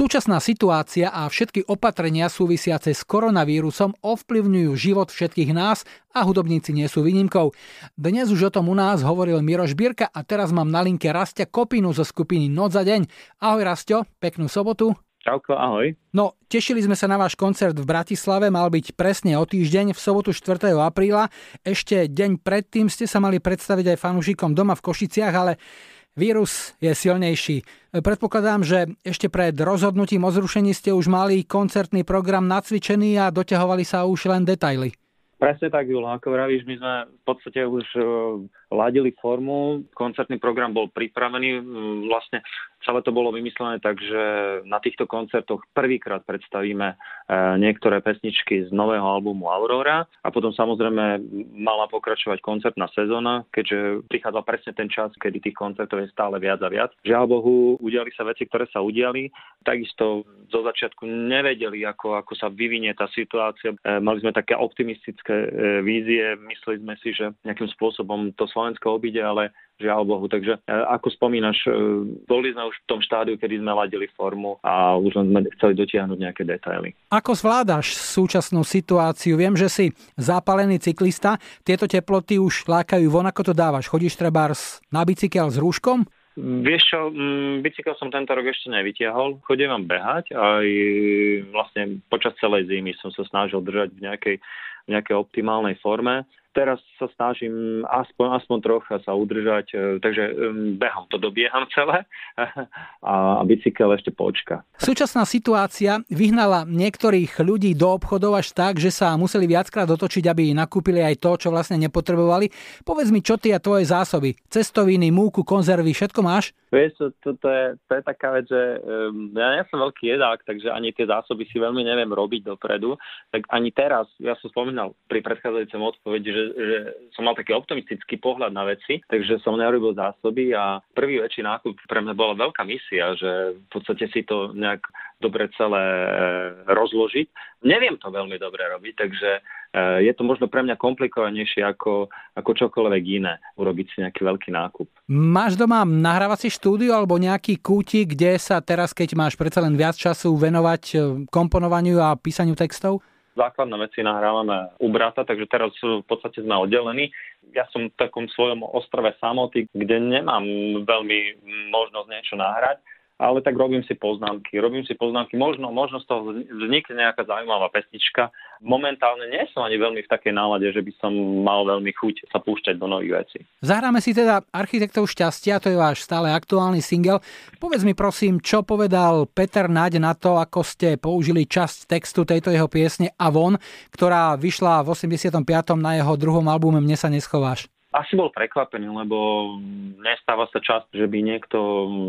Súčasná situácia a všetky opatrenia súvisiace s koronavírusom ovplyvňujú život všetkých nás a hudobníci nie sú výnimkou. Dnes už o tom u nás hovoril Miroš Birka a teraz mám na linke Rastia Kopinu zo skupiny Noc za deň. Ahoj Rastio, peknú sobotu. Čauko, ahoj. No, tešili sme sa na váš koncert v Bratislave, mal byť presne o týždeň, v sobotu 4. apríla. Ešte deň predtým ste sa mali predstaviť aj fanúšikom doma v Košiciach, ale Vírus je silnejší. Predpokladám, že ešte pred rozhodnutím o zrušení ste už mali koncertný program nacvičený a doťahovali sa už len detaily. Presne tak, Julo, ako vravíš, my sme v podstate už uh, ladili formu, koncertný program bol pripravený, uh, vlastne celé to bolo vymyslené tak, že na týchto koncertoch prvýkrát predstavíme uh, niektoré pesničky z nového albumu Aurora a potom samozrejme mala pokračovať koncertná sezóna, keďže prichádzal presne ten čas, kedy tých koncertov je stále viac a viac. Žiaľ Bohu, udiali sa veci, ktoré sa udiali, takisto zo začiatku nevedeli, ako, ako sa vyvinie tá situácia. Mali sme také optimistické e, vízie. Mysleli sme si, že nejakým spôsobom to Slovensko obíde, ale žiaľ Bohu. Takže e, ako spomínaš, e, boli sme už v tom štádiu, kedy sme ladili formu a už sme chceli dotiahnuť nejaké detaily. Ako zvládaš súčasnú situáciu? Viem, že si zapálený cyklista. Tieto teploty už lákajú von, ako to dávaš? Chodíš treba na bicykel s rúškom? Vieš čo, mm, bicykel som tento rok ešte nevytiahol. Chodím vám behať a vlastne počas celej zimy som sa snažil držať v nejakej v nejakej optimálnej forme. Teraz sa snažím aspoň, aspoň trocha sa udržať, e, takže behom to dobieham celé a bicykel ešte počka. Súčasná situácia vyhnala niektorých ľudí do obchodov až tak, že sa museli viackrát dotočiť, aby nakúpili aj to, čo vlastne nepotrebovali. Povedz mi, čo ty a tvoje zásoby? Cestoviny, múku, konzervy, všetko máš? Vieš, to, to, to, je, to je taká vec, že um, ja nie som veľký jedák, takže ani tie zásoby si veľmi neviem robiť dopredu. Tak ani teraz, ja som spomínal pri predchádzajúcom odpovedi, že, že som mal taký optimistický pohľad na veci, takže som nerobil zásoby a prvý väčší nákup pre mňa bola veľká misia, že v podstate si to nejak dobre celé e, rozložiť. Neviem to veľmi dobre robiť, takže e, je to možno pre mňa komplikovanejšie ako, ako čokoľvek iné, urobiť si nejaký veľký nákup. Máš doma nahrávací štúdio alebo nejaký kútik, kde sa teraz, keď máš predsa len viac času venovať e, komponovaniu a písaniu textov? Základné veci nahrávame u brata, takže teraz v podstate sme oddelení. Ja som v takom svojom ostrove samoty, kde nemám veľmi možnosť niečo nahrať ale tak robím si poznámky. Robím si poznámky, možno, možno z toho vznikne nejaká zaujímavá pesnička. Momentálne nie som ani veľmi v takej nálade, že by som mal veľmi chuť sa púšťať do nových vecí. Zahráme si teda Architektov šťastia, to je váš stále aktuálny single. Povedz mi prosím, čo povedal Peter Naď na to, ako ste použili časť textu tejto jeho piesne Avon, ktorá vyšla v 85. na jeho druhom albume Mne sa neschováš asi bol prekvapený, lebo nestáva sa čas, že by niekto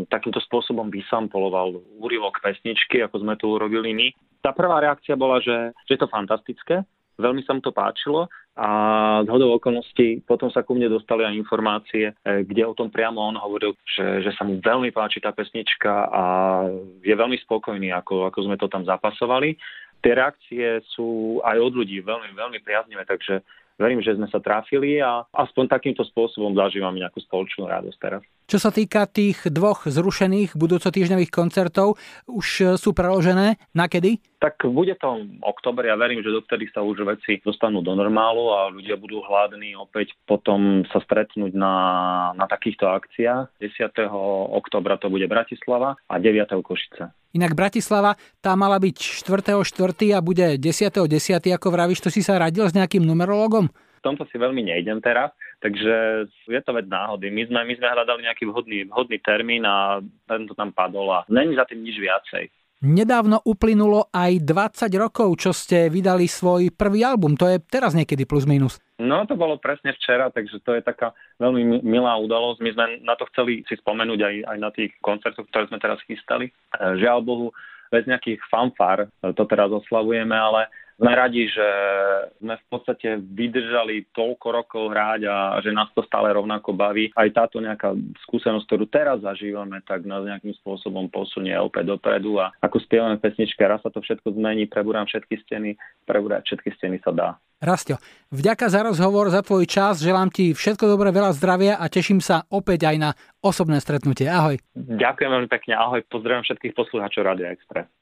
takýmto spôsobom vysampoloval úryvok pesničky, ako sme to urobili my. Tá prvá reakcia bola, že, že je to fantastické, veľmi sa mu to páčilo a z hodou okolností potom sa ku mne dostali aj informácie, eh, kde o tom priamo on hovoril, že, že sa mu veľmi páči tá pesnička a je veľmi spokojný, ako, ako sme to tam zapasovali. Tie reakcie sú aj od ľudí veľmi, veľmi priaznivé, takže verím, že sme sa trafili a aspoň takýmto spôsobom zažívame nejakú spoločnú radosť teraz. Čo sa týka tých dvoch zrušených budúcotýždňových koncertov, už sú preložené na kedy? Tak bude to oktober, ja verím, že dovtedy sa už veci dostanú do normálu a ľudia budú hladní opäť potom sa stretnúť na, na takýchto akciách. 10. oktobra to bude Bratislava a 9. Košice. Inak Bratislava, tá mala byť 4.4. a bude 10.10. ako vravíš, to si sa radil s nejakým numerologom? V tomto si veľmi nejdem teraz, takže je to vec náhody. My sme, my sme hľadali nejaký vhodný, vhodný termín a tento tam padol a není za tým nič viacej. Nedávno uplynulo aj 20 rokov, čo ste vydali svoj prvý album. To je teraz niekedy plus minus. No to bolo presne včera, takže to je taká veľmi milá udalosť. My sme na to chceli si spomenúť aj, aj na tých koncertoch, ktoré sme teraz chystali. E, žiaľ Bohu, bez nejakých fanfár to teraz oslavujeme, ale sme radi, že sme v podstate vydržali toľko rokov hrať a že nás to stále rovnako baví. Aj táto nejaká skúsenosť, ktorú teraz zažívame, tak nás nejakým spôsobom posunie opäť dopredu a ako spievame pesničke, raz sa to všetko zmení, prebúram všetky steny, prebúrať všetky steny sa dá. Rastio, vďaka za rozhovor, za tvoj čas, želám ti všetko dobré, veľa zdravia a teším sa opäť aj na osobné stretnutie. Ahoj. Ďakujem veľmi pekne, ahoj, pozdravím všetkých poslucháčov Rádia Express.